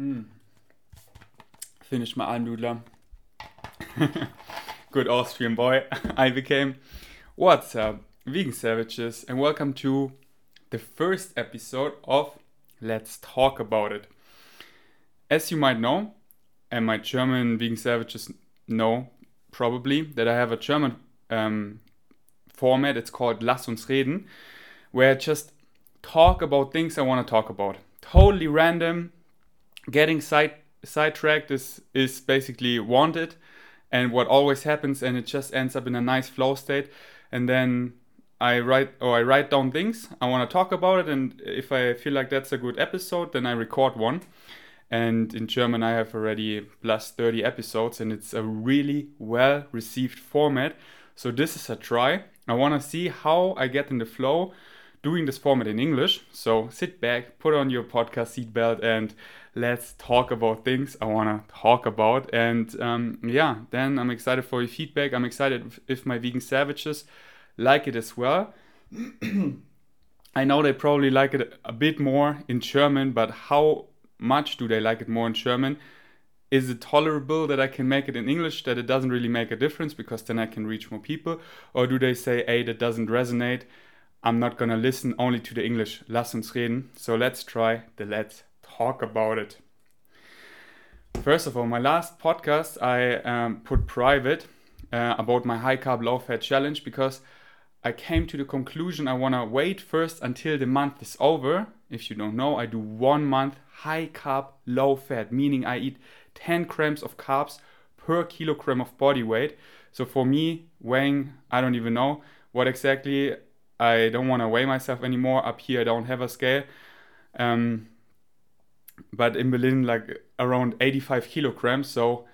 Mm. Finished my Almdudler. Good Austrian boy I became. What's up, vegan savages, and welcome to the first episode of Let's Talk About It. As you might know, and my German vegan savages know probably, that I have a German um, format. It's called Lass uns reden, where I just talk about things I want to talk about. Totally random. Getting side sidetracked is is basically wanted, and what always happens, and it just ends up in a nice flow state, and then I write or I write down things I want to talk about it, and if I feel like that's a good episode, then I record one. And in German, I have already plus 30 episodes, and it's a really well received format. So, this is a try. I want to see how I get in the flow doing this format in English. So, sit back, put on your podcast seatbelt, and let's talk about things I want to talk about. And um, yeah, then I'm excited for your feedback. I'm excited if, my vegan savages like it as well. I know they probably like it a bit more in German, but how much do they like it more in German? Is it tolerable that I can make it in English, that it doesn't really make a difference because then I can reach more people? Or do they say, hey, that doesn't resonate? I'm not gonna listen only to the English. Lass uns reden. So let's try the let's talk about it. First of all, my last podcast I um, put private uh, about my high carb low fat challenge because I came to the conclusion I want to wait first until the month is over. If you don't know, I do one month high carb, low fat, meaning I eat 10 grams of carbs per kilogram of body weight. So for me, weighing, I don't even know what exactly. I don't want to weigh myself anymore. Up here, I don't have a scale. Um, but in Berlin, like around 85 kilograms, so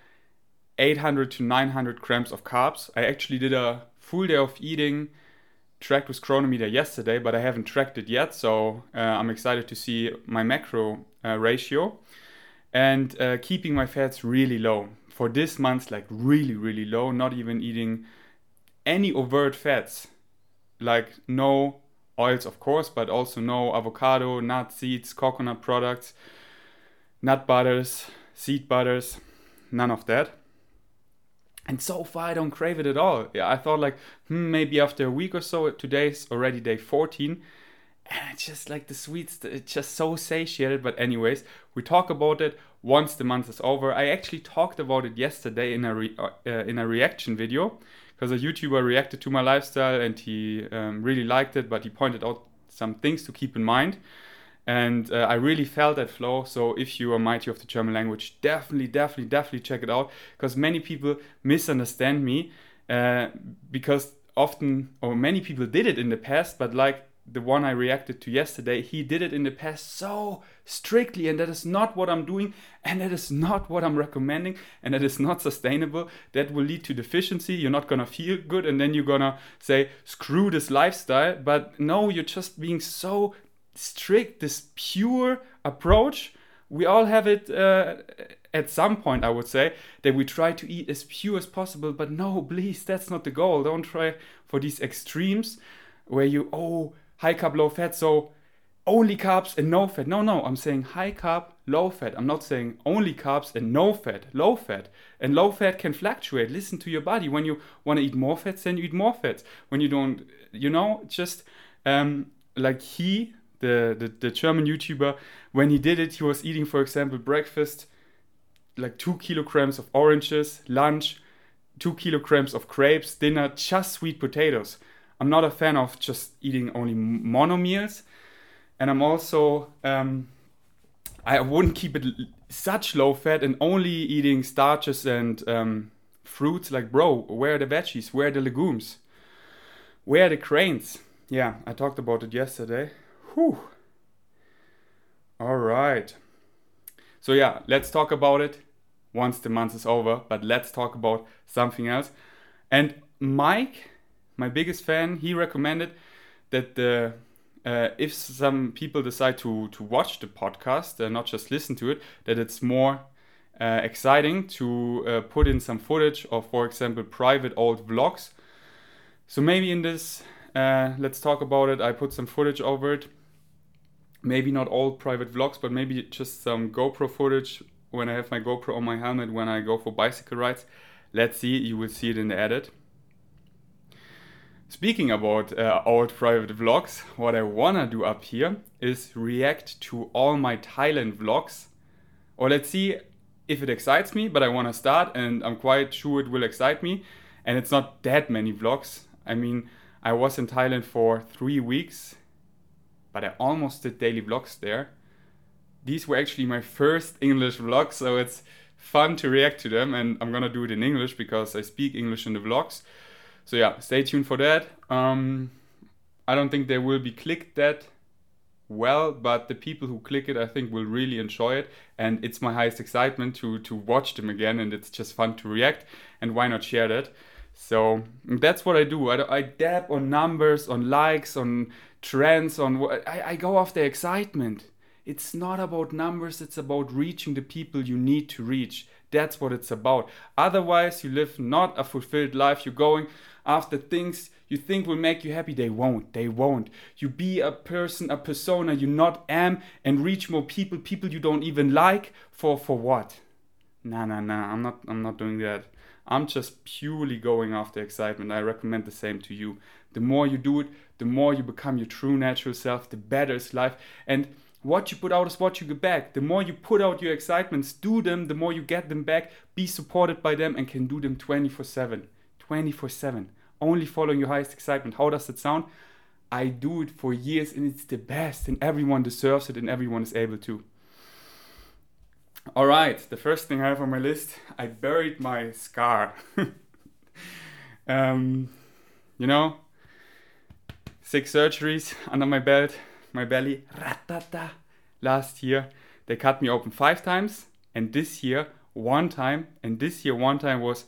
800 to 900 grams of carbs. I actually did a full day of eating tracked with Cronometer yesterday, but I haven't tracked it yet. So uh, I'm excited to see my macro uh, ratio and uh, keeping my fats really low for this month, like really, really low. Not even eating any overt fats, like no oils, of course, but also no avocado, nut seeds, coconut products, nut butters, seed butters, none of that. And so far, I don't crave it at all. I thought like, hmm, maybe after a week or so. Today's already day 14, and it's just like the sweets. It's just so satiated. But anyways, we talk about it once the month is over. I actually talked about it yesterday in a re- uh, in a reaction video because a YouTuber reacted to my lifestyle and he um, really liked it, but he pointed out some things to keep in mind and uh, I really felt that flow. So if you are mighty of the German language, definitely, definitely, definitely check it out because many people misunderstand me uh, because often or many people did it in the past, but like the one I reacted to yesterday, he did it in the past so strictly, and that is not what I'm doing, and that is not what I'm recommending, and that is not sustainable. That will lead to deficiency. You're not gonna feel good, and then you're gonna say, screw this lifestyle. But no, you're just being so strict, this pure approach. We all have it uh, at some point, I would say, that we try to eat as pure as possible. But no, please, that's not the goal. Don't try for these extremes where you, oh, high carb, low fat, so only carbs and no fat. No, no, I'm saying high carb, low fat. I'm not saying only carbs and no fat, low fat. And low fat can fluctuate. Listen to your body. When you want to eat more fats, then you eat more fats. When you don't, you know, just um, like he the, the, the German YouTuber, when he did it, he was eating, for example, breakfast, like two kilograms of oranges, lunch, two kilograms of grapes, dinner, just sweet potatoes. I'm not a fan of just eating only mono meals, and I'm also um, I wouldn't keep it such low fat and only eating starches and um, fruits. Like, bro, where are the veggies? Where are the legumes? Where are the grains? Yeah, I talked about it yesterday. Whew. All right. So, yeah, let's talk about it once the month is over, but let's talk about something else. And Mike, my biggest fan, he recommended that the uh, if some people decide to to watch the podcast and not just listen to it, that it's more uh, exciting to uh, put in some footage of, for example, private old vlogs. So maybe in this, uh, let's talk about it. I put some footage over it maybe not all private vlogs, but maybe just some GoPro footage when I have my GoPro on my helmet when I go for bicycle rides. Let's see, you will see it in the edit. Speaking about uh, old private vlogs, what I wanna do up here is react to all my Thailand vlogs. Or let's see if it excites me, but I wanna start and I'm quite sure it will excite me. And it's not that many vlogs. I mean, I was in Thailand for three weeks, but I almost did daily vlogs there. These were actually my first English vlogs, so it's fun to react to them. And I'm gonna do it in English because I speak English in the vlogs so yeah, stay tuned for that. Um, I don't think they will be clicked that well, but the people who click it, I think, will really enjoy it, and it's my highest excitement to to watch them again, and it's just fun to react, and why not share that? So that's what I do. I, I dab on numbers, on likes, on trends, on I, I go after excitement. It's not about numbers, it's about reaching the people you need to reach. That's what it's about. Otherwise, you live not a fulfilled life. You're going after things you think will make you happy. They won't. They won't. You be a person, a persona you not am, and reach more people, people you don't even like. For for what? Nah, nah, nah. I'm not. I'm not doing that. I'm just purely going after excitement. I recommend the same to you. The more you do it, the more you become your true natural self, the better is life. And what you put out is what you get back. The more you put out your excitements, do them, the more you get them back. Be supported by them and can do them 24 7. 24 7. Only following your highest excitement. How does that sound? I do it for years and it's the best, and everyone deserves it and everyone is able to. All right, the first thing I have on my list I buried my scar. um, you know, six surgeries under my belt, my belly, ratata. Last year, they cut me open five times, and this year, one time, and this year, one time was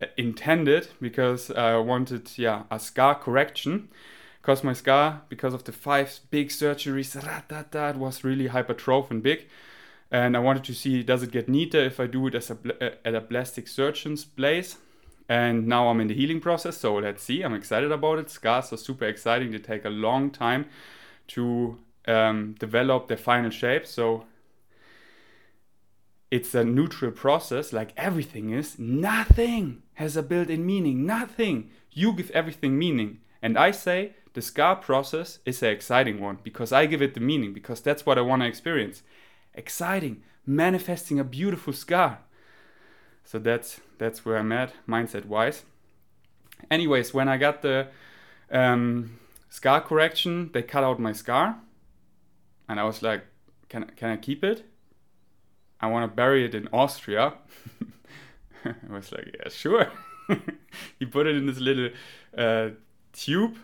uh, intended because I wanted, yeah, a scar correction. Because my scar, because of the five big surgeries, ratata, it was really hypertrophic and big. And I wanted to see does it get neater if I do it as a uh, at a plastic surgeon's place. And now I'm in the healing process, so let's see. I'm excited about it. Scars are super exciting. They take a long time to um, develop their final shape. So it's a neutral process, like everything is. Nothing has a built in meaning. Nothing. You give everything meaning. And I say the scar process is an exciting one because I give it the meaning, because that's what I want to experience. Exciting, manifesting a beautiful scar. So that's that's where I'm at, mindset wise. Anyways, when I got the um, scar correction, they cut out my scar and I was like, "Can can I keep it? I want to bury it in Austria." I was like, "Yeah, sure." he put it in this little uh, tube,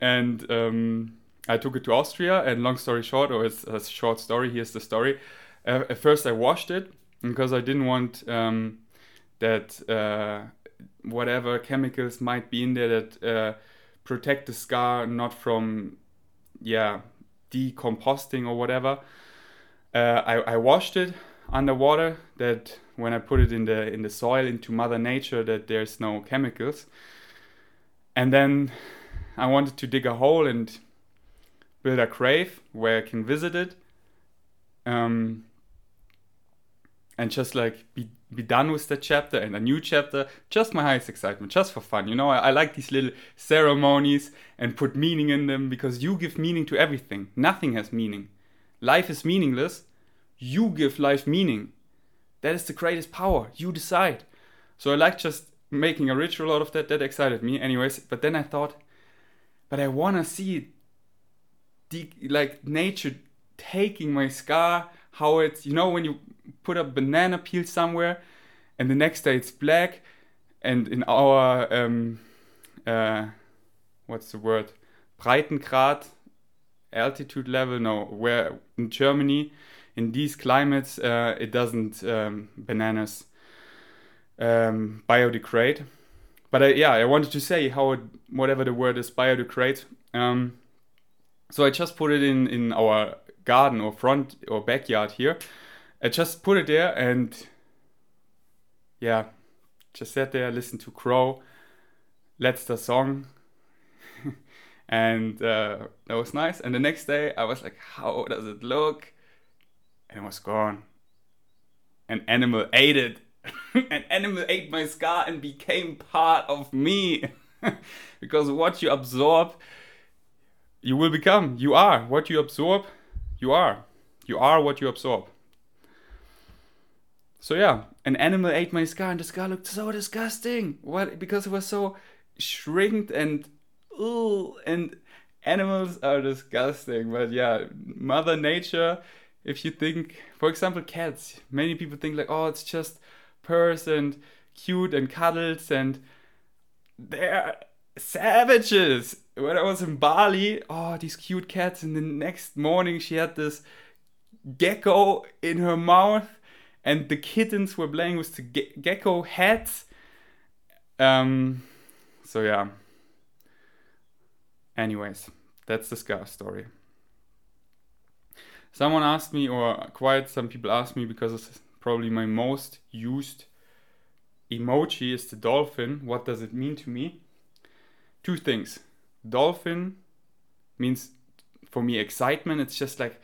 and um, I took it to Austria. And long story short, or it's a short story. Here's the story. Uh, at first, I washed it because I didn't want um, that uh, whatever chemicals might be in there that uh, protect the scar not from yeah decomposting or whatever. Uh, I, I washed it underwater that when I put it in the in the soil into Mother Nature that there's no chemicals. And then I wanted to dig a hole and build a grave where I can visit it. Um, and just like be be done with that chapter and a new chapter just my highest excitement just for fun. You know I, I, like these little ceremonies and put meaning in them because you give meaning to everything. Nothing has meaning. Life is meaningless. You give life meaning. That is the greatest power. You decide. So i like just making a ritual out of that. That excited me anyways. But then i thought but i want to see the, like nature taking my scar how it's you know when you put a banana peel somewhere and the next day it's black and in our um, uh, what's the word? Breitengrad altitude level no where in Germany in these climates uh, it doesn't um, bananas um, biodegrade. But I, yeah I wanted to say how it, whatever the word is biodegrade. Um, so I just put it in in our garden or front or backyard here I just put it there and yeah, just sat there, listened to Crow, let's the song. and uh, that was nice. And the next day, I was like, "How does it look?" And it was gone. An animal ate it. An animal ate my scar and became part of me. because what you absorb, you will become. You are what you absorb. You are. You are what you absorb. So yeah, an animal ate my scar, and the scar looked so disgusting. What? Because it was so shrinked and ooh, and animals are disgusting. But yeah, Mother Nature. If you think, for example, cats, many people think like, oh, it's just purrs and cute and cuddles, and they're savages. When I was in Bali, oh, these cute cats, and the next morning she had this gecko in her mouth and the kittens were playing with the ge- gecko heads. Um, so yeah. Anyways, that's the scar story. Someone asked me, or quite some people asked me, because it's probably my most used emoji is the dolphin. What does it mean to me? Two things. Dolphin means for me excitement. It's just like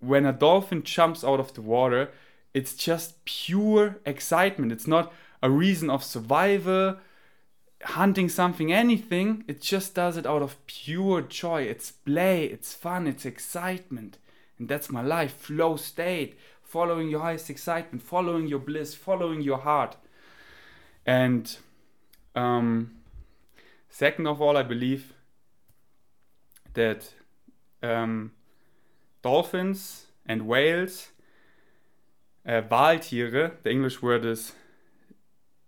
when a dolphin jumps out of the water, it's just pure excitement. It's not a reason of survival, hunting something, anything. It just does it out of pure joy. It's play, it's fun, it's excitement. And that's my life flow state, following your highest excitement, following your bliss, following your heart. And um, second of all, I believe that um, dolphins and whales uh, Waltiere, the English word is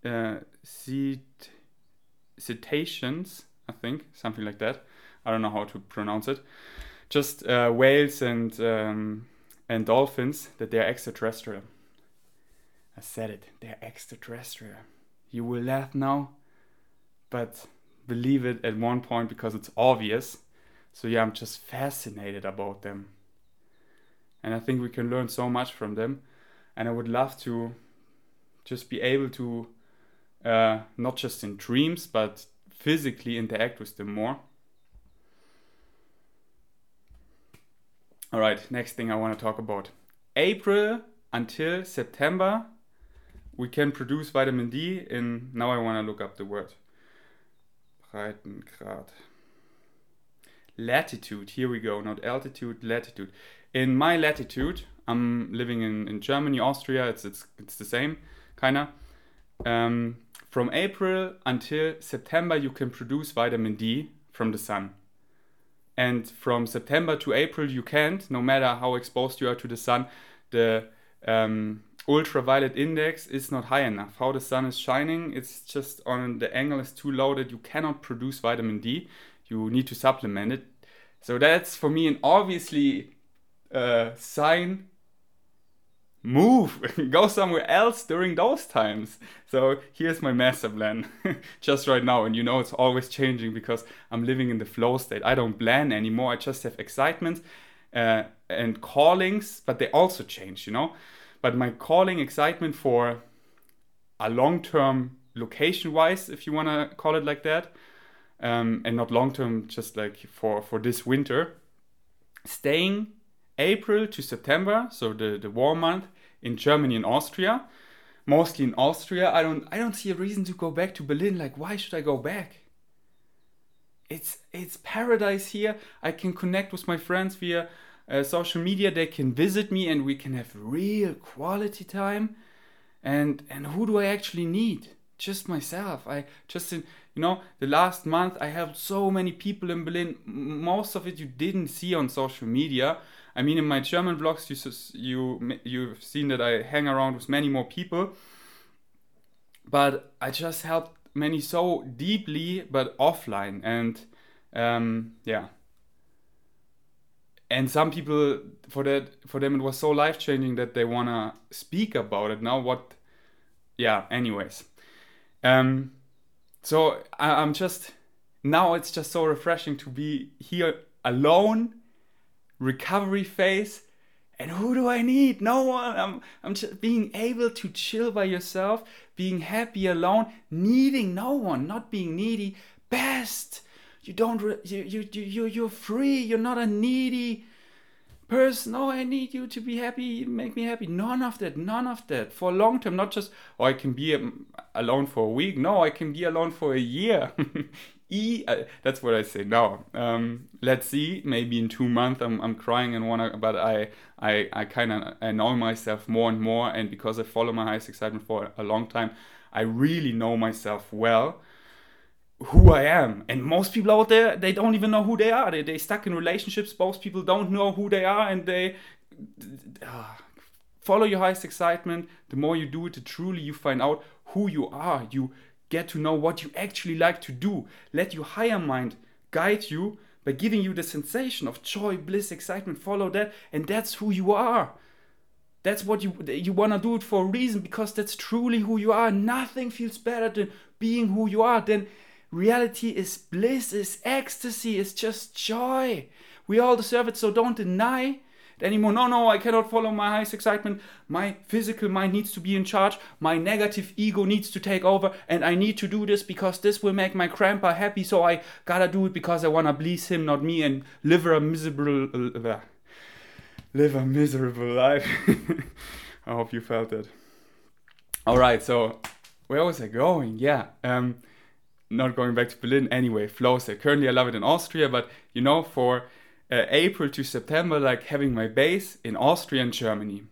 uh, cetaceans, I think, something like that. I don't know how to pronounce it. Just uh, whales and um, and dolphins that they're extraterrestrial. I said it. They're extraterrestrial. You will laugh now, but believe it at one point because it's obvious. So yeah, I'm just fascinated about them. And I think we can learn so much from them and I would love to just be able to uh, not just in dreams but physically interact with them more. All right, next thing I want to talk about. April until September, we can produce vitamin D in. Now I want to look up the word. Breitengrad. Latitude. Here we go. Not altitude, latitude. In my latitude, I'm living in, in Germany, Austria. It's it's it's the same, kinda. Um, from April until September, you can produce vitamin D from the sun. And from September to April, you can't, no matter how exposed you are to the sun. The um, ultraviolet index is not high enough. How the sun is shining, it's just on the angle is too low that you cannot produce vitamin D. You need to supplement it. So that's for me an obviously uh, sign move, go somewhere else during those times. So here's my master plan just right now. And you know, it's always changing because I'm living in the flow state. I don't plan anymore. I just have excitement uh, and callings, but they also change, you know. But my calling excitement for a long term location wise, if you want to call it like that, um, and not long term, just like for, for this winter, staying April to September, so the, the warm month, in Germany and Austria. Mostly in Austria. I don't I don't see a reason to go back to Berlin. Like why should I go back? It's it's paradise here. I can connect with my friends via uh, social media. They can visit me and we can have real quality time. And and who do I actually need? Just myself. I just in you know the last month I helped so many people in Berlin. Most of it you didn't see on social media I mean, in my German vlogs, you you you've seen that I hang around with many more people, but I just helped many so deeply, but offline, and um, yeah. And some people, for that, for them, it was so life changing that they wanna speak about it now. What, yeah. Anyways, um, so I, I'm just now. It's just so refreshing to be here alone recovery phase. And who do I need? No one. I'm, I'm just being able to chill by yourself, being happy alone, needing no one, not being needy. Best. you don't re- you, you you you you're free you're not a needy person oh i need you to be happy make me happy. None of that none of that. For a long term not just oh i can be alone for a week. No i can be alone for a year. E uh, that's what i say. Now um, let's see. Maybe in two months i'm, I'm crying and wanna but i i, I kind of annoy myself more and more. And because i follow my highest excitement for a long time i really know myself well who I am. And most people out there, they don't even know who they are. They they stuck in relationships. Most people don't know who they are, and they uh, follow your highest excitement. The more you do it, the truly you find out who you are. You get to know what you actually like to do. Let your higher mind guide you by giving you the sensation of joy, bliss, excitement. Follow that, and that's who you are. That's what you you want to do it for a reason because that's truly who you are. Nothing feels better than being who you are. Than Reality is bliss, is ecstasy, is just joy. We all deserve it, so don't deny it anymore. No, no, I cannot follow my highest excitement. My physical mind needs to be in charge. My negative ego needs to take over, and I need to do this because this will make my grandpa happy. So I gotta do it because I wanna please him, not me, and live a miserable, uh, live a miserable life. I hope you felt it. All right, so where was I going? Yeah. Um, not going back to Berlin anyway, flows there. Currently, I love it in Austria, but you know, for uh, April to September, like having my base in Austria and Germany.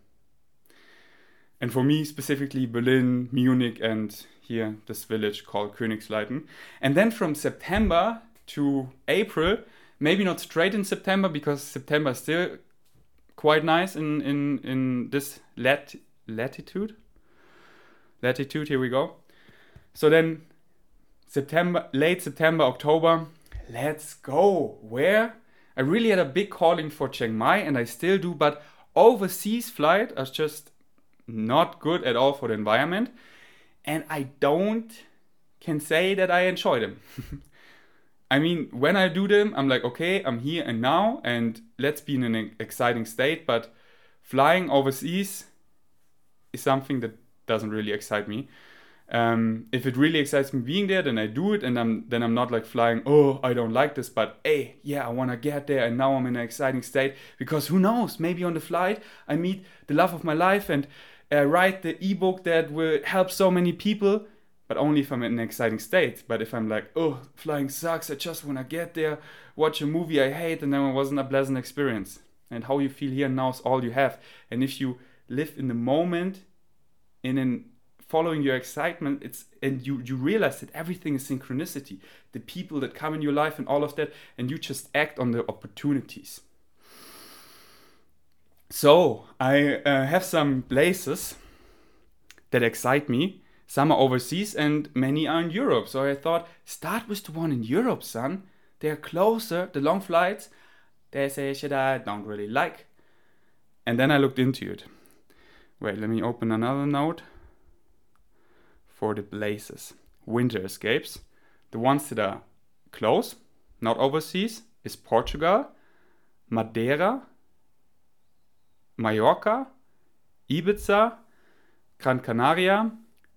And for me, specifically Berlin, Munich, and here this village called Königsleiten. And then from September to April, maybe not straight in September because September is still quite nice in, in, in this lat latitude. Latitude, here we go. So then September, late September, October. Let's go. Where? I really had a big calling for Chiang Mai, and I still do, but overseas flight is just not good at all for the environment, and I don't can say that I enjoy them. I mean, when I do them, I'm like, okay, I'm here and now, and let's be in an exciting state. But flying overseas is something that doesn't really excite me um, if it really excites me being there, then I do it, and I'm then I'm not like flying. Oh, I don't like this, but hey, yeah, I want to get there, and now I'm in an exciting state because who knows? Maybe on the flight I meet the love of my life and uh, write the ebook that will help so many people. But only if I'm in an exciting state. But if I'm like, oh, flying sucks, I just want to get there, watch a movie I hate, and then it wasn't a pleasant experience. And how you feel here now is all you have. And if you live in the moment, in an following your excitement it's and you you realize that everything is synchronicity. The people that come in your life and all of that and you just act on the opportunities. So i uh, have some places that excite me. Some are overseas and many are in europe. So i thought start with the one in europe son. They're closer the long flights. There's a shit i don't really like. And then i looked into it. Wait let me open another note for the places. Winter escapes. The ones that are close, not overseas, is Portugal, Madeira, Mallorca, Ibiza, Gran Canaria,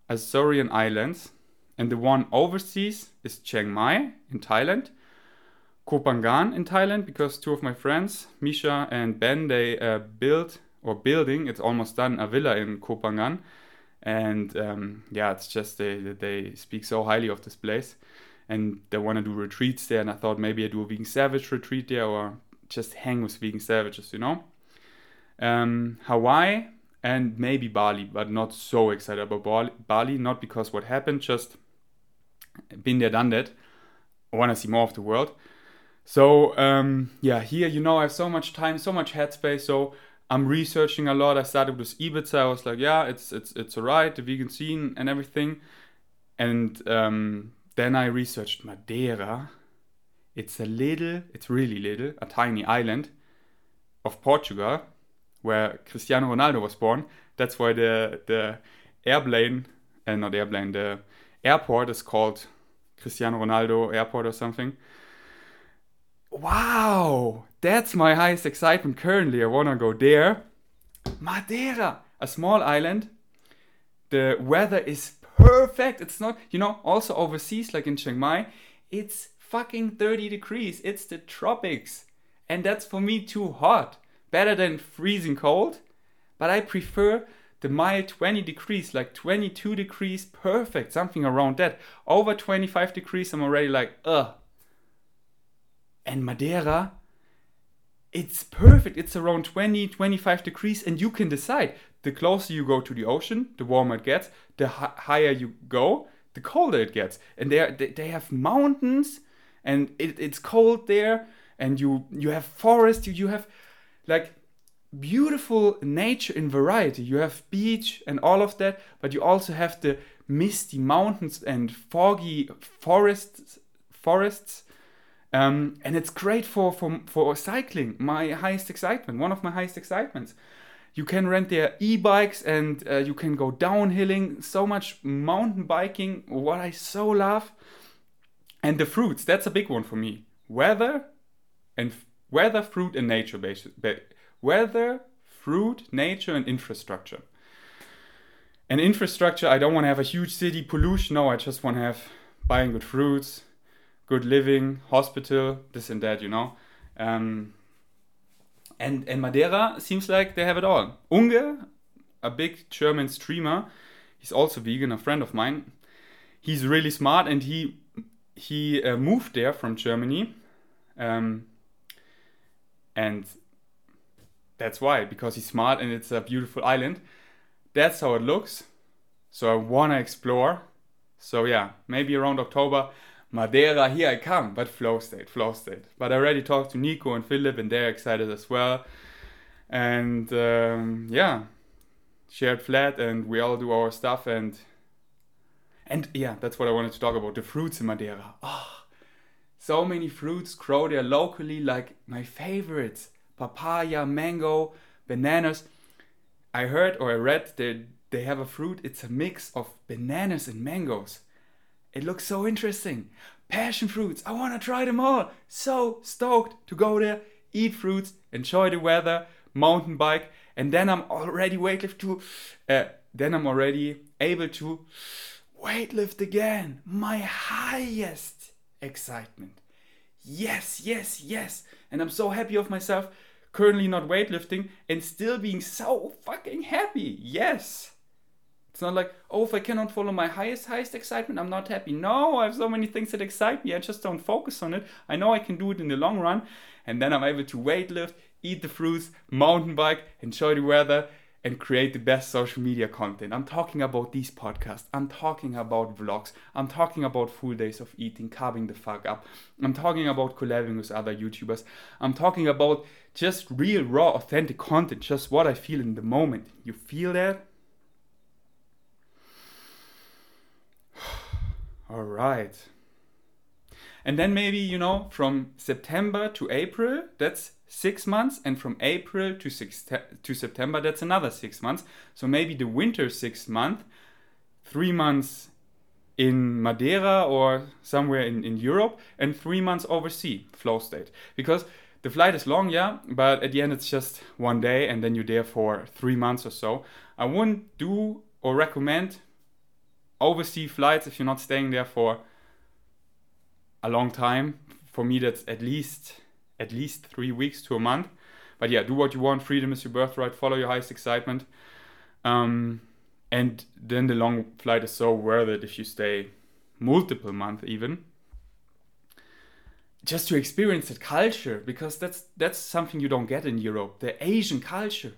Azorian Islands, and the one overseas is Chiang Mai in Thailand, Koh Phangan in Thailand because two of my friends, Misha and Ben, they uh, built or building, it's almost done, a villa in Koh Phangan and um, yeah, it's just they they speak so highly of this place, and they want to do retreats there. And I thought maybe I do a vegan savage retreat there, or just hang with vegan savages, you know. Um, Hawaii and maybe Bali, but not so excited about Bali. Not because what happened, just been there, done that. I want to see more of the world. So um, yeah, here you know I have so much time, so much headspace. So I'm researching a lot. I started with Ibiza. I was like, yeah, it's it's it's alright, the vegan scene and everything. And um, then I researched Madeira. It's a little, it's really little, a tiny island of Portugal, where Cristiano Ronaldo was born. That's why the the airplane, and uh, not airplane, the airport is called Cristiano Ronaldo Airport or something. Wow, that's my highest excitement currently. I wanna go there. Madeira, a small island. The weather is perfect. It's not, you know, also overseas, like in Chiang Mai, it's fucking 30 degrees. It's the tropics. And that's for me too hot. Better than freezing cold. But I prefer the mild 20 degrees, like 22 degrees, perfect, something around that. Over 25 degrees, I'm already like, ugh. And Madeira, it's perfect. It's around 20, 25 degrees, and you can decide. The closer you go to the ocean, the warmer it gets. The hi- higher you go, the colder it gets. And they, they, they have mountains, and it, it's cold there, and you you have forest. You, you have like beautiful nature in variety. You have beach and all of that, but you also have the misty mountains and foggy forests. Forests um, and it's great for, for, for cycling, my highest excitement, one of my highest excitements. You can rent their e bikes and uh, you can go downhilling, so much mountain biking, what I so love. And the fruits, that's a big one for me. Weather and weather, fruit, and nature based. Weather, fruit, nature, and infrastructure. And infrastructure, I don't want to have a huge city pollution. No, I just want to have buying good fruits, good living, hospital, this and that, you know. Um, and and Madeira seems like they have it all. Unge, a big German streamer, he's also vegan, a friend of mine. He's really smart, and he he uh, moved there from Germany, um, and that's why because he's smart and it's a beautiful island. That's how it looks. So I wanna explore. So yeah, maybe around October Madeira, here I come, but flow state, flow state. But I already talked to Nico and Philip, and they're excited as well. And um, yeah, shared flat, and we all do our stuff. And and yeah, that's what I wanted to talk about the fruits in Madeira. Oh, so many fruits grow there locally, like my favorites papaya, mango, bananas. I heard or I read that they have a fruit, it's a mix of bananas and mangoes. It looks so interesting. Passion fruits, I want to try them all. So stoked to go there, eat fruits, enjoy the weather, mountain bike, and then I'm already weightlift to, uh, then I'm already able to weightlift again. My highest excitement. Yes, yes, yes. And I'm so happy of myself, currently not weightlifting and still being so fucking happy. Yes. It's not like, oh, if I cannot follow my highest, highest excitement, I'm not happy. No, I have so many things that excite me. I just don't focus on it. I know I can do it in the long run. And then I'm able to weightlift, eat the fruits, mountain bike, enjoy the weather, and create the best social media content. I'm talking about these podcasts. I'm talking about vlogs. I'm talking about full days of eating, carving the fuck up. I'm talking about collabing with other YouTubers. I'm talking about just real, raw, authentic content, just what I feel in the moment. You feel that? All right. And then maybe, you know, from September to April, that's six months. And from April to, six to September, that's another six months. So maybe the winter six month, three months in Madeira or somewhere in, in Europe, and three months overseas, flow state. Because the flight is long, yeah, but at the end it's just one day and then you're there for three months or so. I wouldn't do or recommend overseas flights if you're not staying there for a long time. For me, that's at least at least three weeks to a month. But yeah, do what you want. Freedom is your birthright. Follow your highest excitement. Um, and then the long flight is so worth it if you stay multiple months even just to experience that culture because that's that's something you don't get in Europe the Asian culture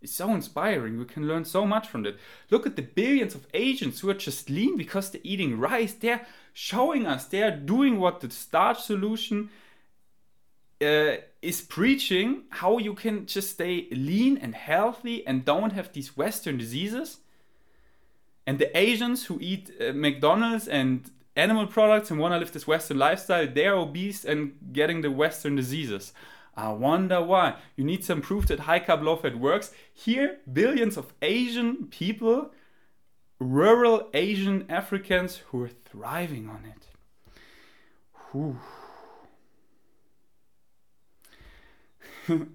is so inspiring. We can learn so much from it. Look at the billions of Asians who are just lean because they're eating rice. They're showing us, they're doing what the starch solution uh, is preaching how you can just stay lean and healthy and don't have these Western diseases. And the Asians who eat uh, McDonald's and animal products and want to live this Western lifestyle, they're obese and getting the Western diseases. I wonder why. You need some proof that high carb, low fat works. Here, billions of Asian people, rural Asian Africans who are thriving on it. Whew.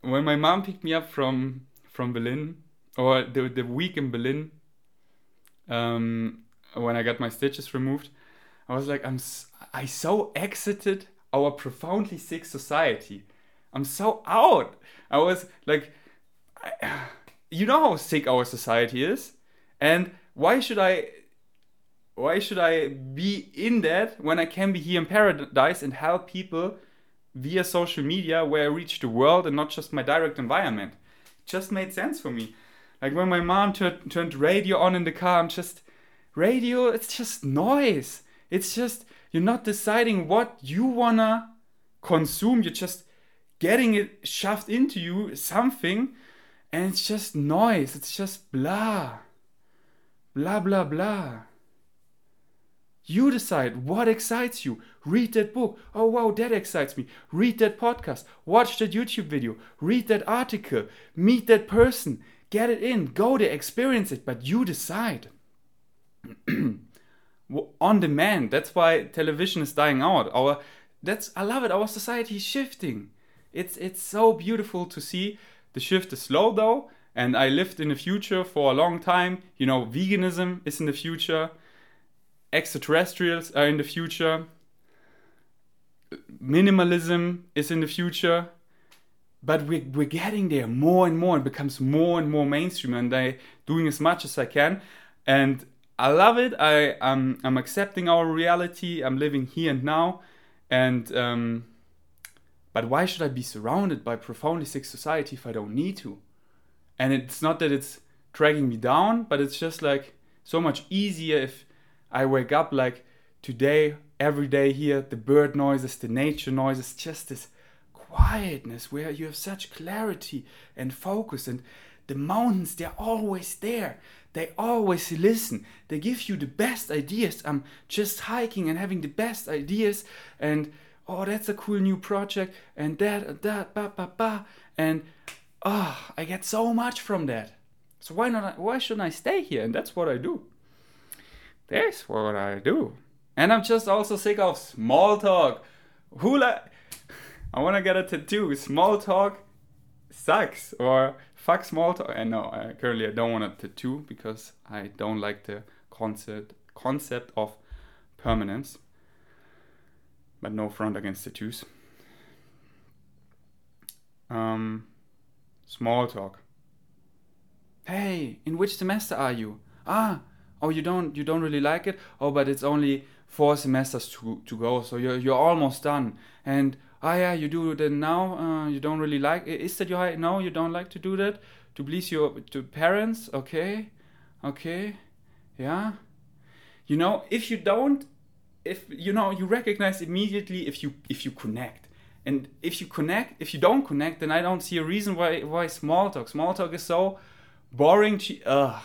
when my mom picked me up from from Berlin, or the the week in Berlin, um, when I got my stitches removed, I was like, I'm I so exited our profoundly sick society. I'm so out. I was like, I, you know how sick our society is, and why should I? Why should I be in that when I can be here in paradise and help people via social media where I reach the world and not just my direct environment? It just made sense for me. Like when my mom turned turned radio on in the car, I'm just radio. It's just noise. It's just you're not deciding what you wanna consume. You're just getting it shoved into you something, and it's just noise. It's just blah, blah blah blah. You decide what excites you. Read that book. Oh, wow, that excites me. Read that podcast. Watch that YouTube video. Read that article. Meet that person. Get it in. Go there. Experience it. But you decide. On demand. That's why television is dying out. Our that's I love it. Our society is shifting. It's it's so beautiful to see. The shift is slow though, and I lived in the future for a long time. You know, veganism is in the future extraterrestrials are in the future, minimalism is in the future, but we're, we're getting there more and more. It becomes more and more mainstream, and I'm doing as much as I can. And I love it. I, I'm, I'm accepting our reality. I'm living here and now. And um, but why should I be surrounded by profoundly sick society if I don't need to? And it's not that it's dragging me down, but it's just like so much easier if I wake up like today, every day here, the bird noises, the nature noises, just this quietness where you have such clarity and focus. And the mountains, they're always there. They always listen. They give you the best ideas. I'm just hiking and having the best ideas. And oh, that's a cool new project. And that, and that, ba, ba, ba. And oh, I get so much from that. So why not? Why shouldn't I stay here? And that's what I do. That's what I do. And I'm just also sick of small talk. Who like I wanna get a tattoo. Small talk sucks or fuck small talk. And no, I, currently I don't want a tattoo because I don't like the concept concept of permanence. But no front against tattoos. Um, small talk. Hey, in which semester are you? Ah, oh you don't you don't really like it oh but it's only four semesters to, to go so you're, you're almost done and ah yeah you do that now uh, you don't really like is that your no you don't like to do that to please your to parents okay okay yeah you know if you don't if you know you recognize immediately if you if you connect. And if you connect if you don't connect then i don't see a reason why why small talk. Small talk is so boring to, ugh.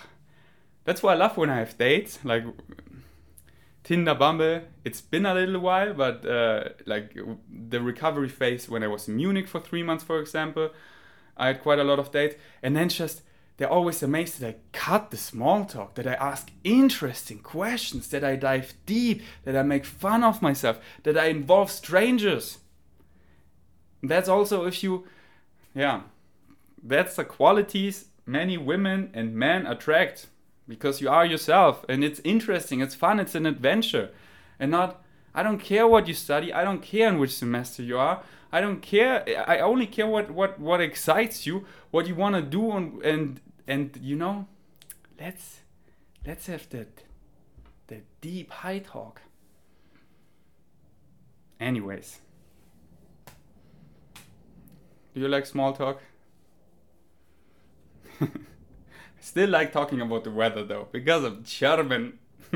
That's why I love when I have dates, like Tinder, Bumble. It's been a little while, but uh, like the recovery phase when I was in Munich for three months, for example, I had quite a lot of dates, and then just they're always amazed that I cut the small talk, that I ask interesting questions, that I dive deep, that I make fun of myself, that I involve strangers. That's also if you, yeah, that's the qualities many women and men attract because you are yourself and it's interesting, it's fun, it's an adventure. And not, I don't care what you study, I don't care in which semester you are. I don't care. I only care what what what excites you, what you want to do, and and and you know, let's let's have that the deep high talk. Anyways, do you like small talk? Still like talking about the weather though, because of German.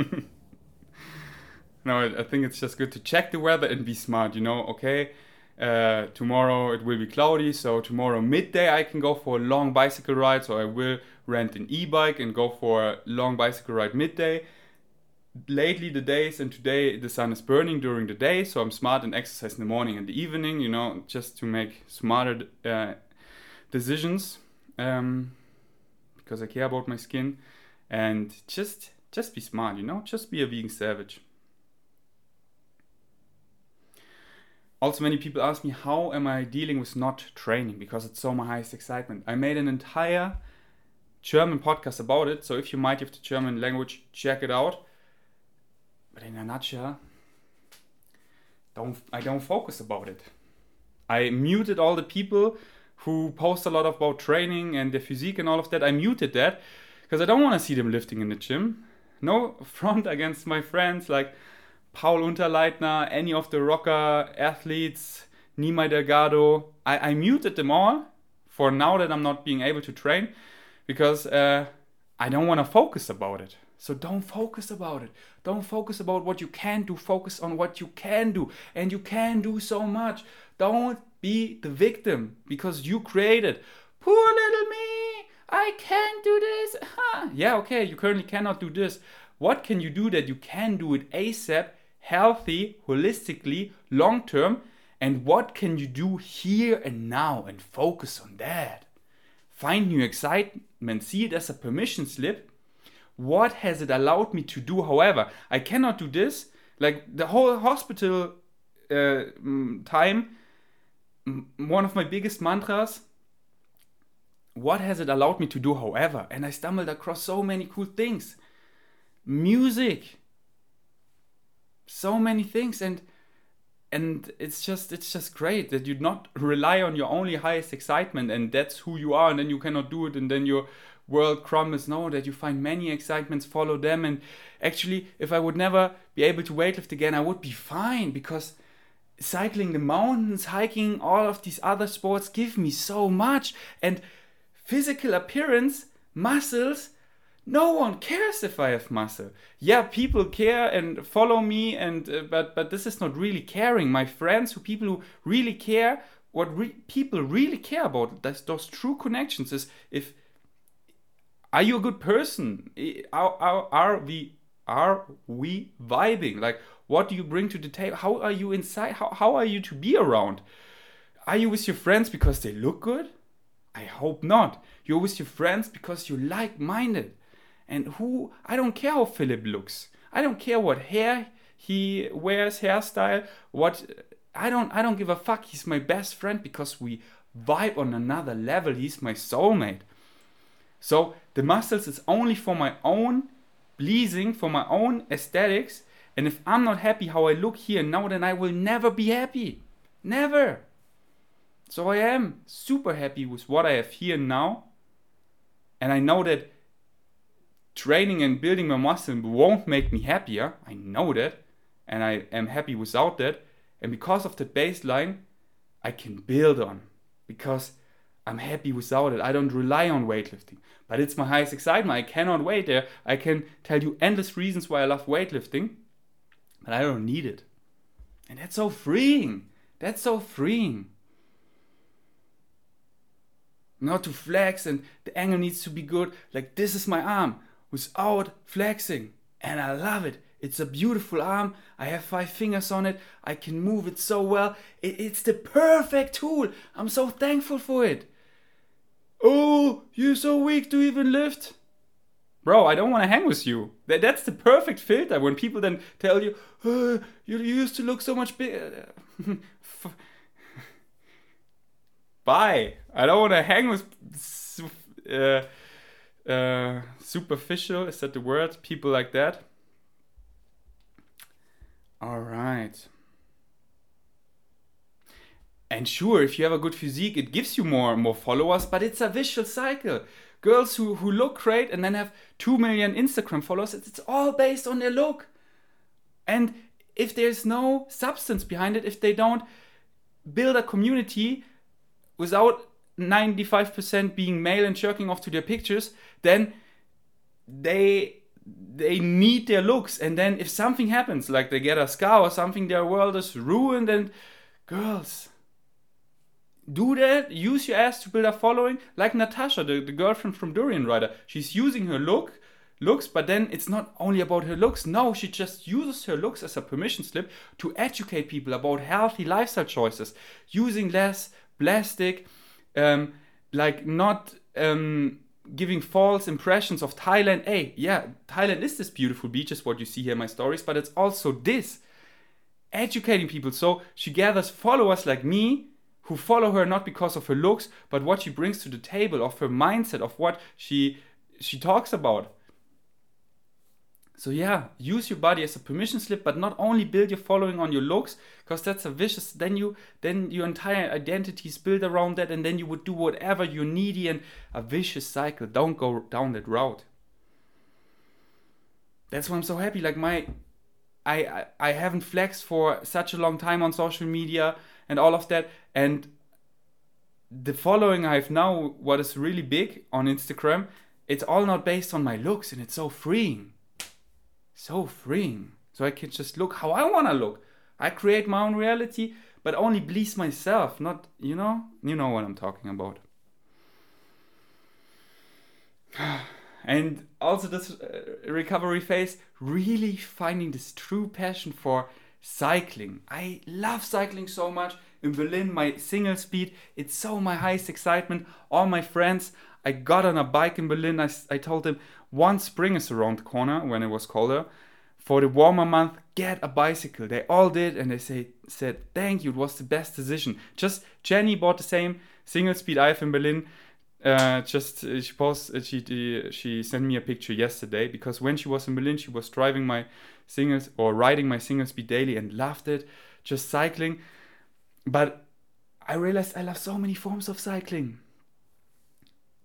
no, I think it's just good to check the weather and be smart, you know, okay? Uh, tomorrow it will be cloudy, so tomorrow midday I can go for a long bicycle ride. So I will rent an e bike and go for a long bicycle ride midday. Lately, the days and today the sun is burning during the day, so I'm smart and exercise in the morning and the evening, you know, just to make smarter uh, decisions. Um, because I care about my skin and just just be smart, you know, just be a vegan savage. Also, many people ask me how am I dealing with not training because it's so my highest excitement. I made an entire German podcast about it, so if you might have the German language, check it out. But in a nutshell, don't I don't focus about it. I muted all the people who post a lot about training and their physique and all of that. I muted that because I don't want to see them lifting in the gym. No front against my friends like Paul Unterleitner, any of the rocker athletes, Nimai Delgado. I, I muted them all for now that I'm not being able to train because uh, I don't want to focus about it. So don't focus about it. Don't focus about what you can do. Focus on what you can do. And you can do so much. Don't be the victim because you created. Poor little me. I can't do this. Yeah, okay, you currently cannot do this. What can you do that you can do it ASAP, healthy, holistically, long term? And what can you do here and now and focus on that? Find new excitement, see it as a permission slip. What has it allowed me to do? However, I cannot do this. Like the whole hospital uh, time, one of my biggest mantras what has it allowed me to do however and i stumbled across so many cool things music so many things and and it's just it's just great that you not rely on your only highest excitement and that's who you are and then you cannot do it and then your world crumbles. No that you find many excitements follow them and actually if i would never be able to weightlift again i would be fine because cycling the mountains hiking all of these other sports give me so much and physical appearance muscles no one cares if I have muscle. Yeah, people care and follow me, and uh, but but this is not really caring. My friends, who people who really care, what re people really care about, that's those true connections. Is if are you a good person? Are, are, are we are we vibing? Like, what do you bring to the table? How are you inside? How how are you to be around? Are you with your friends because they look good? I hope not. You're with your friends because you're like minded and who I don't care how Philip looks. I don't care what hair he wears, hairstyle, what I don't I don't give a fuck. He's my best friend because we vibe on another level. He's my soulmate. So the muscles is only for my own pleasing, for my own aesthetics. And if I'm not happy how I look here now, then I will never be happy. Never. So I am super happy with what I have here now. And I know that training and building my muscle won't make me happier. I know that. And I am happy without that. And because of the baseline, I can build on. Because I'm happy without it. I don't rely on weightlifting. But it's my highest excitement. I cannot wait there. I can tell you endless reasons why I love weightlifting. But I don't need it. And that's so freeing. That's so freeing. Not to flex and the angle needs to be good. Like, this is my arm without flexing. And I love it. It's a beautiful arm. I have five fingers on it. I can move it so well. It, it's the perfect tool. I'm so thankful for it. Oh, you're so weak to even lift. Bro, I don't want to hang with you. That, that's the perfect filter when people then tell you, oh, you used to look so much bigger. Bye. I don't want to hang with. Uh, uh, superficial. Is that the word? People like that. All right. And sure, if you have a good physique, it gives you more more followers, but it's a vicious cycle. Girls who, who look great and then have 2 million Instagram followers, it's, it's all based on their look. And if there's no substance behind it, if they don't build a community without 95% being male and jerking off to their pictures, then they they need their looks. And then if something happens like they get a scar or something their world is ruined. And girls do that. Use your ass to build a following. Like natasha the, the girlfriend from Durianrider. She's using her look looks but then it's not only about her looks. No she just uses her looks as a permission slip to educate people about healthy lifestyle choices. Using less plastic um, like not um, giving false impressions of Thailand. Hey, yeah, Thailand is this beautiful beach, is what you see here in my stories, but it's also this educating people. So she gathers followers like me who follow her not because of her looks, but what she brings to the table, of her mindset, of what she she talks about. So yeah, use your body as a permission slip, but not only build your following on your looks, because that's a vicious. Then you, then your entire identity is built around that, and then you would do whatever you're needy and a vicious cycle. Don't go down that route. That's why I'm so happy. Like my, I, I, I haven't flexed for such a long time on social media and all of that, and the following I have now, what is really big on Instagram, it's all not based on my looks, and it's so freeing so freeing. So I can just look how I want to look. I create my own reality, but only please myself, not, you know, you know what I'm talking about. and also this uh, recovery phase, really finding this true passion for cycling. I love cycling so much. In Berlin, my single speed, it's so my highest excitement. All my friends, I got on a bike in Berlin. I, I told them, one spring is around the corner when it was colder. For the warmer month, get a bicycle. They all did, and they say said thank you. It was the best decision. Just Jenny bought the same single speed I have in Berlin. Uh, just uh, she post uh, she uh, she sent me a picture yesterday because when she was in Berlin, she was driving my singles or riding my single speed daily and loved it. Just cycling, but I realized I love so many forms of cycling.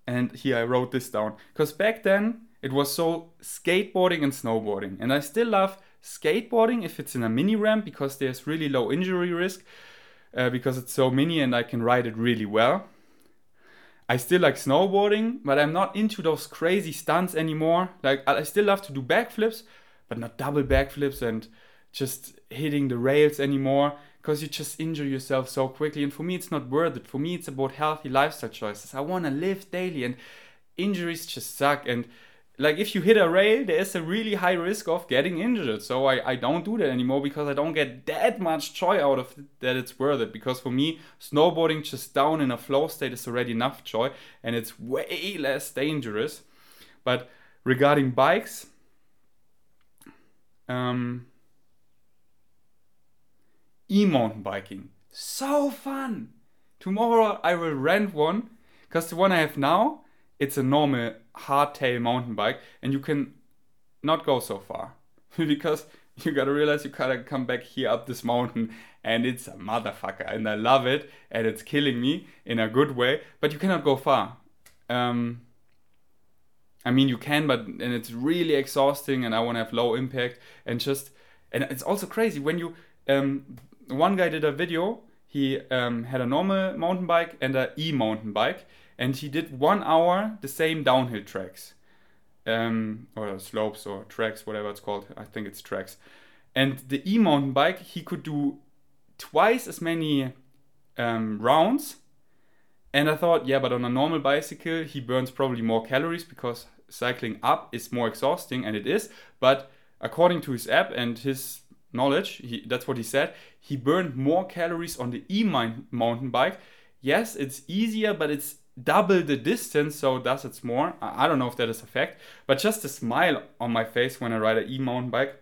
And here I wrote this down because back then it was so skateboarding and snowboarding. And I still love skateboarding if it's in a mini ramp because there's really low injury risk uh, because it's so mini and I can ride it really well. I still like snowboarding, but I'm not into those crazy stunts anymore. Like I still love to do backflips, but not double backflips and just hitting the rails anymore because you just injure yourself so quickly. And for me, it's not worth it. For me, it's about healthy lifestyle choices. I want to live daily, and injuries just suck. And like if you hit a rail, there's a really high risk of getting injured. So I, I don't do that anymore because I don't get that much joy out of it that it's worth it. Because for me, snowboarding just down in a flow state is already enough joy and it's way less dangerous. But regarding bikes, um, e mountain biking, so fun. Tomorrow I will rent one because the one I have now it's a normal hardtail mountain bike and you can not go so far because you gotta realize you gotta come back here up this mountain and it's a motherfucker and I love it and it's killing me in a good way, but you cannot go far. Um, I mean, you can, but and it's really exhausting, and I want to have low impact and just and it's also crazy when you um, one guy did a video. He um, had a normal mountain bike and a e mountain bike, and he did one hour the same downhill tracks. Um, or slopes or tracks whatever it's called. I think it's tracks. And the e-mountain bike he could do twice as many um, rounds. And i thought yeah but on a normal bicycle he burns probably more calories because cycling up is more exhausting and it is. But according to his app and his knowledge he, that's what he said he burned more calories on the e-mountain bike yes it's easier but it's double the distance, so does it's more. I don't know if that is a fact, but just a smile on my face when I ride an e-mountain bike,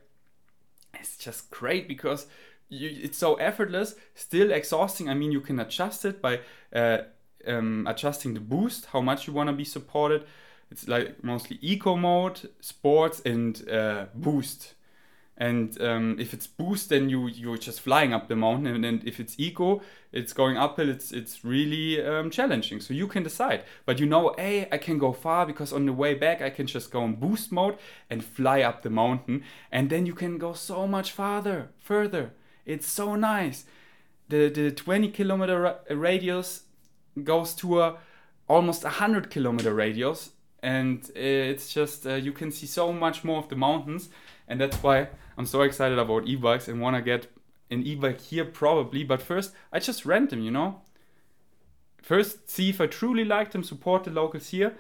it's just great because you, it's so effortless, still exhausting. I mean, you can adjust it by uh, um, adjusting the boost, how much you want to be supported. It's like mostly eco mode, sports, and uh, boost. And um, if it's boost, then you you're just flying up the mountain, and if it's eco, it's going uphill. It's it's really um, challenging. So you can decide. But you know, hey, I can go far because on the way back I can just go in boost mode and fly up the mountain, and then you can go so much farther, further. It's so nice. The the 20 kilometer ra radius goes to a almost 100 kilometer radius, and it's just uh, you can see so much more of the mountains, and that's why I'm so excited about e-bikes and want to get an e-bike here probably. But first, I just rent them, you know. First, see if I truly like them, support the locals here,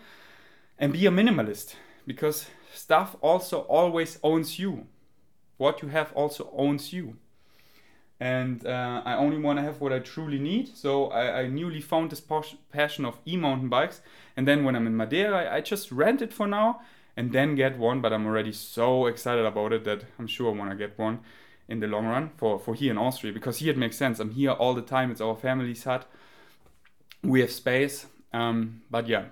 and be a minimalist because stuff also always owns you. What you have also owns you. And uh, I only want to have what I truly need. So I, I newly found this passion of e-mountain bikes. And then when I'm in Madeira, I, I just rent it for now and then get one. But I'm already so excited about it that I'm sure I want to get one in the long run for, for here in Austria because here it makes sense. I'm here all the time. It's our family's hut. We have space. Um, but yeah,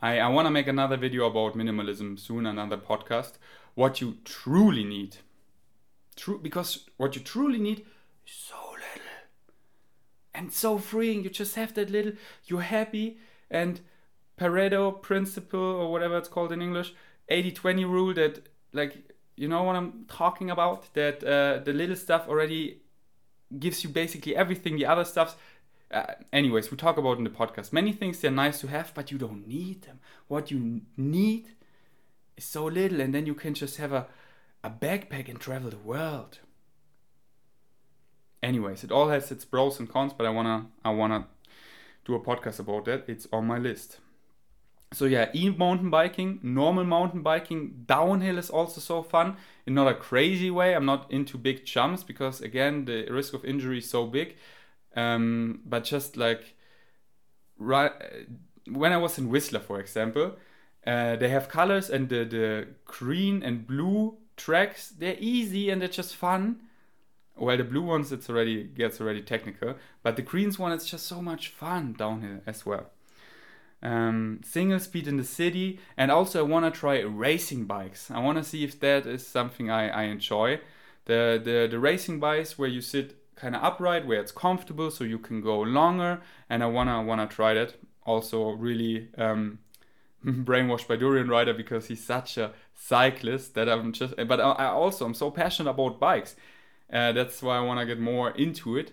I, I want to make another video about minimalism soon, another podcast. What you truly need. True, because what you truly need is so little and so freeing. You just have that little, you're happy, and Pareto principle, or whatever it's called in English, 80 20 rule that, like, you know what I'm talking about? That uh, the little stuff already gives you basically everything, the other stuff's uh, anyways, we talk about in the podcast. Many things they're nice to have, but you don't need them. What you need is so little, and then you can just have a, a backpack and travel the world. Anyways, it all has its pros and cons, but I wanna I wanna do a podcast about that. It's on my list. So yeah, e-mountain biking, normal mountain biking, downhill is also so fun in not a crazy way. I'm not into big jumps because again the risk of injury is so big. Um, but just like right when I was in Whistler, for example, uh, they have colors and the the green and blue tracks. They're easy and they're just fun. Well, the blue ones it's already gets already technical, but the greens one it's just so much fun downhill as well. Um, single speed in the city, and also I want to try racing bikes. I want to see if that is something I, I enjoy. The, the the racing bikes where you sit kind of upright where it's comfortable so you can go longer. And i wanna wanna try that. Also really um, brainwashed by Durianrider because he's such a cyclist that i'm just but i also i'm so passionate about bikes. Uh, that's why i want to get more into it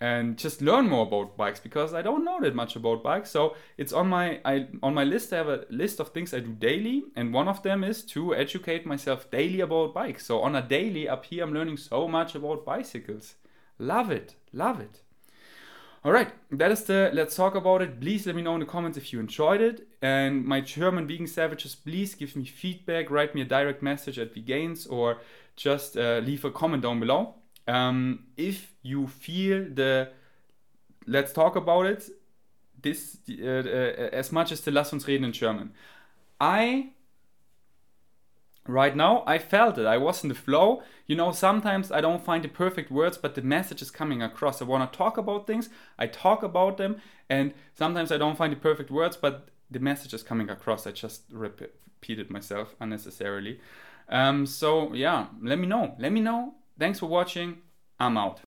and just learn more about bikes because I don't know that much about bikes. So it's on my I on my list. I have a list of things I do daily, and one of them is to educate myself daily about bikes. So on a daily up here, I'm learning so much about bicycles. Love it. Love it. All right, that is the let's talk about it. Please let me know in the comments if you enjoyed it. And my German vegan savages, please give me feedback. Write me a direct message at Vegains or just uh, leave a comment down below. Um, if you feel the let's talk about it, this uh, uh, as much as the Lass uns reden in German. I right now i felt it. I was in the flow. You know sometimes i don't find the perfect words but the message is coming across. I want to talk about things. I talk about them and sometimes i don't find the perfect words but the message is coming across. I just repeated myself unnecessarily. Um, so yeah let me know. Let me know thanks for watching. I'm out